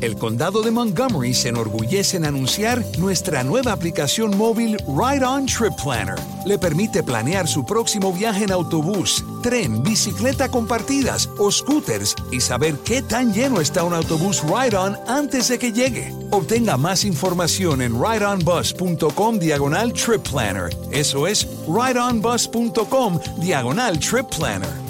El condado de Montgomery se enorgullece en anunciar nuestra nueva aplicación móvil Ride On Trip Planner. Le permite planear su próximo viaje en autobús, tren, bicicleta compartidas o scooters y saber qué tan lleno está un autobús Ride On antes de que llegue. Obtenga más información en rideonbus.com diagonal trip planner. Eso es rideonbus.com diagonal trip planner.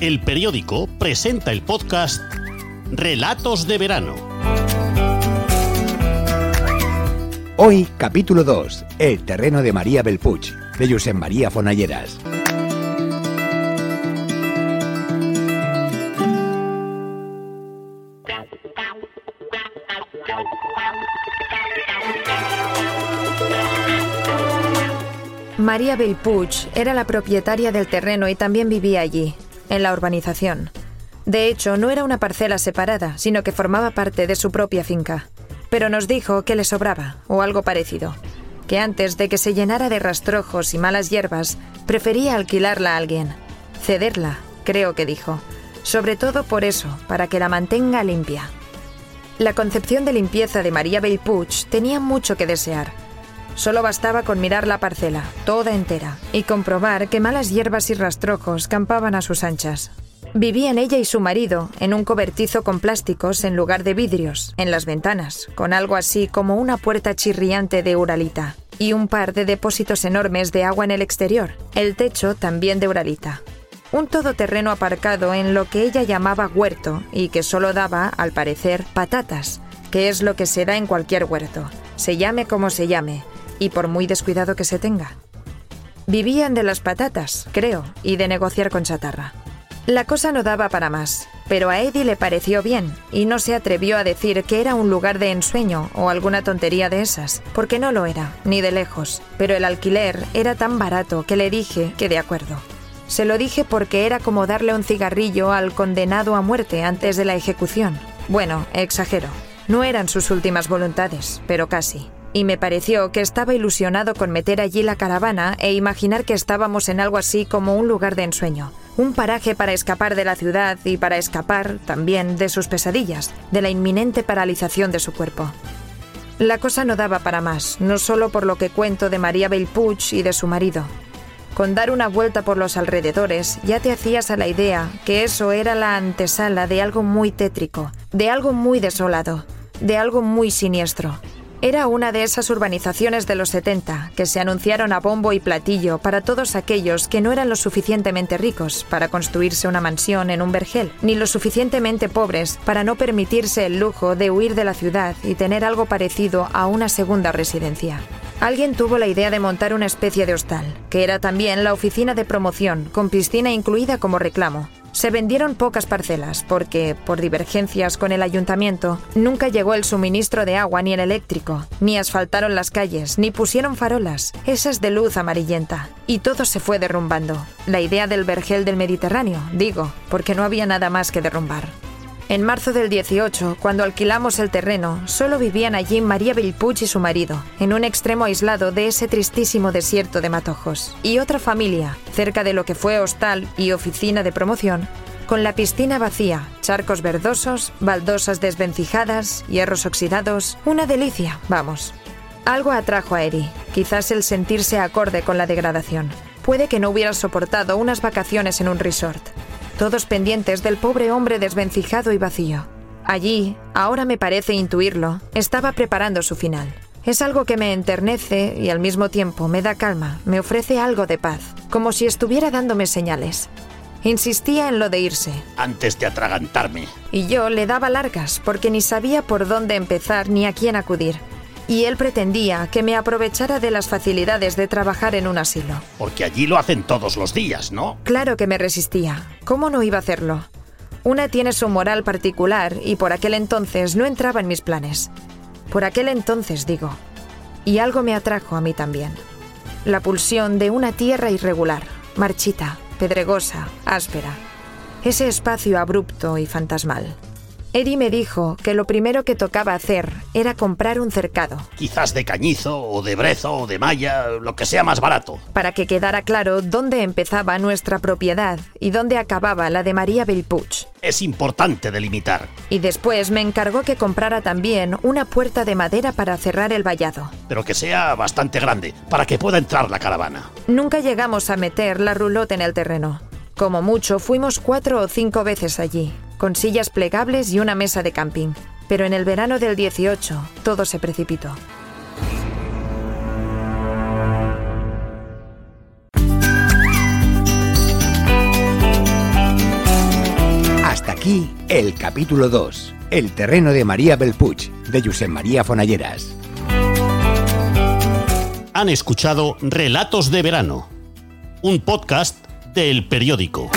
El periódico presenta el podcast Relatos de Verano. Hoy, capítulo 2, El terreno de María Belpuch, de Josep María Fonalleras. María Belpuch era la propietaria del terreno y también vivía allí, en la urbanización. De hecho, no era una parcela separada, sino que formaba parte de su propia finca. Pero nos dijo que le sobraba, o algo parecido, que antes de que se llenara de rastrojos y malas hierbas, prefería alquilarla a alguien, cederla, creo que dijo, sobre todo por eso, para que la mantenga limpia. La concepción de limpieza de María Belpuch tenía mucho que desear. Solo bastaba con mirar la parcela, toda entera, y comprobar que malas hierbas y rastrojos campaban a sus anchas. Vivían ella y su marido en un cobertizo con plásticos en lugar de vidrios, en las ventanas, con algo así como una puerta chirriante de uralita, y un par de depósitos enormes de agua en el exterior, el techo también de uralita. Un todoterreno aparcado en lo que ella llamaba huerto y que solo daba, al parecer, patatas, que es lo que se da en cualquier huerto, se llame como se llame, y por muy descuidado que se tenga. Vivían de las patatas, creo, y de negociar con chatarra. La cosa no daba para más, pero a Eddie le pareció bien y no se atrevió a decir que era un lugar de ensueño o alguna tontería de esas, porque no lo era, ni de lejos, pero el alquiler era tan barato que le dije que de acuerdo. Se lo dije porque era como darle un cigarrillo al condenado a muerte antes de la ejecución. Bueno, exagero. No eran sus últimas voluntades, pero casi y me pareció que estaba ilusionado con meter allí la caravana e imaginar que estábamos en algo así como un lugar de ensueño, un paraje para escapar de la ciudad y para escapar también de sus pesadillas, de la inminente paralización de su cuerpo. La cosa no daba para más, no solo por lo que cuento de María Belpuch y de su marido. Con dar una vuelta por los alrededores ya te hacías a la idea que eso era la antesala de algo muy tétrico, de algo muy desolado, de algo muy siniestro. Era una de esas urbanizaciones de los 70 que se anunciaron a bombo y platillo para todos aquellos que no eran lo suficientemente ricos para construirse una mansión en un vergel, ni lo suficientemente pobres para no permitirse el lujo de huir de la ciudad y tener algo parecido a una segunda residencia. Alguien tuvo la idea de montar una especie de hostal, que era también la oficina de promoción, con piscina incluida como reclamo, se vendieron pocas parcelas porque, por divergencias con el ayuntamiento, nunca llegó el suministro de agua ni el eléctrico, ni asfaltaron las calles, ni pusieron farolas, esas de luz amarillenta. Y todo se fue derrumbando. La idea del vergel del Mediterráneo, digo, porque no había nada más que derrumbar. En marzo del 18, cuando alquilamos el terreno, solo vivían allí María Belpuch y su marido, en un extremo aislado de ese tristísimo desierto de matojos, y otra familia, cerca de lo que fue hostal y oficina de promoción, con la piscina vacía, charcos verdosos, baldosas desvencijadas, hierros oxidados, una delicia, vamos. Algo atrajo a Eddie, quizás el sentirse acorde con la degradación. Puede que no hubiera soportado unas vacaciones en un resort, todos pendientes del pobre hombre desvencijado y vacío. Allí, ahora me parece intuirlo, estaba preparando su final. Es algo que me enternece y al mismo tiempo me da calma, me ofrece algo de paz, como si estuviera dándome señales. Insistía en lo de irse. Antes de atragantarme. Y yo le daba largas, porque ni sabía por dónde empezar ni a quién acudir y él pretendía que me aprovechara de las facilidades de trabajar en un asilo. Porque allí lo hacen todos los días, ¿no? Claro que me resistía. ¿Cómo no iba a hacerlo? Una tiene su moral particular y por aquel entonces no entraba en mis planes. Por aquel entonces, digo. Y algo me atrajo a mí también. La pulsión de una tierra irregular, marchita, pedregosa, áspera. Ese espacio abrupto y fantasmal. Eddie me dijo que lo primero que tocaba hacer era comprar un cercado. Quizás de cañizo, o de brezo, o de malla, lo que sea más barato. Para que quedara claro dónde empezaba nuestra propiedad y dónde acababa la de María Belpuch. Es importante delimitar. Y después me encargó que comprara también una puerta de madera para cerrar el vallado. Pero que sea bastante grande, para que pueda entrar la caravana. Nunca llegamos a meter la roulotte en el terreno. Como mucho, fuimos cuatro o cinco veces allí, con sillas plegables y una mesa de camping. Pero en el verano del 18, todo se precipitó. Hasta aquí el capítulo 2, El terreno de María Belpuch, de Josep María Fonalleras. Han escuchado Relatos de Verano, un podcast del periódico.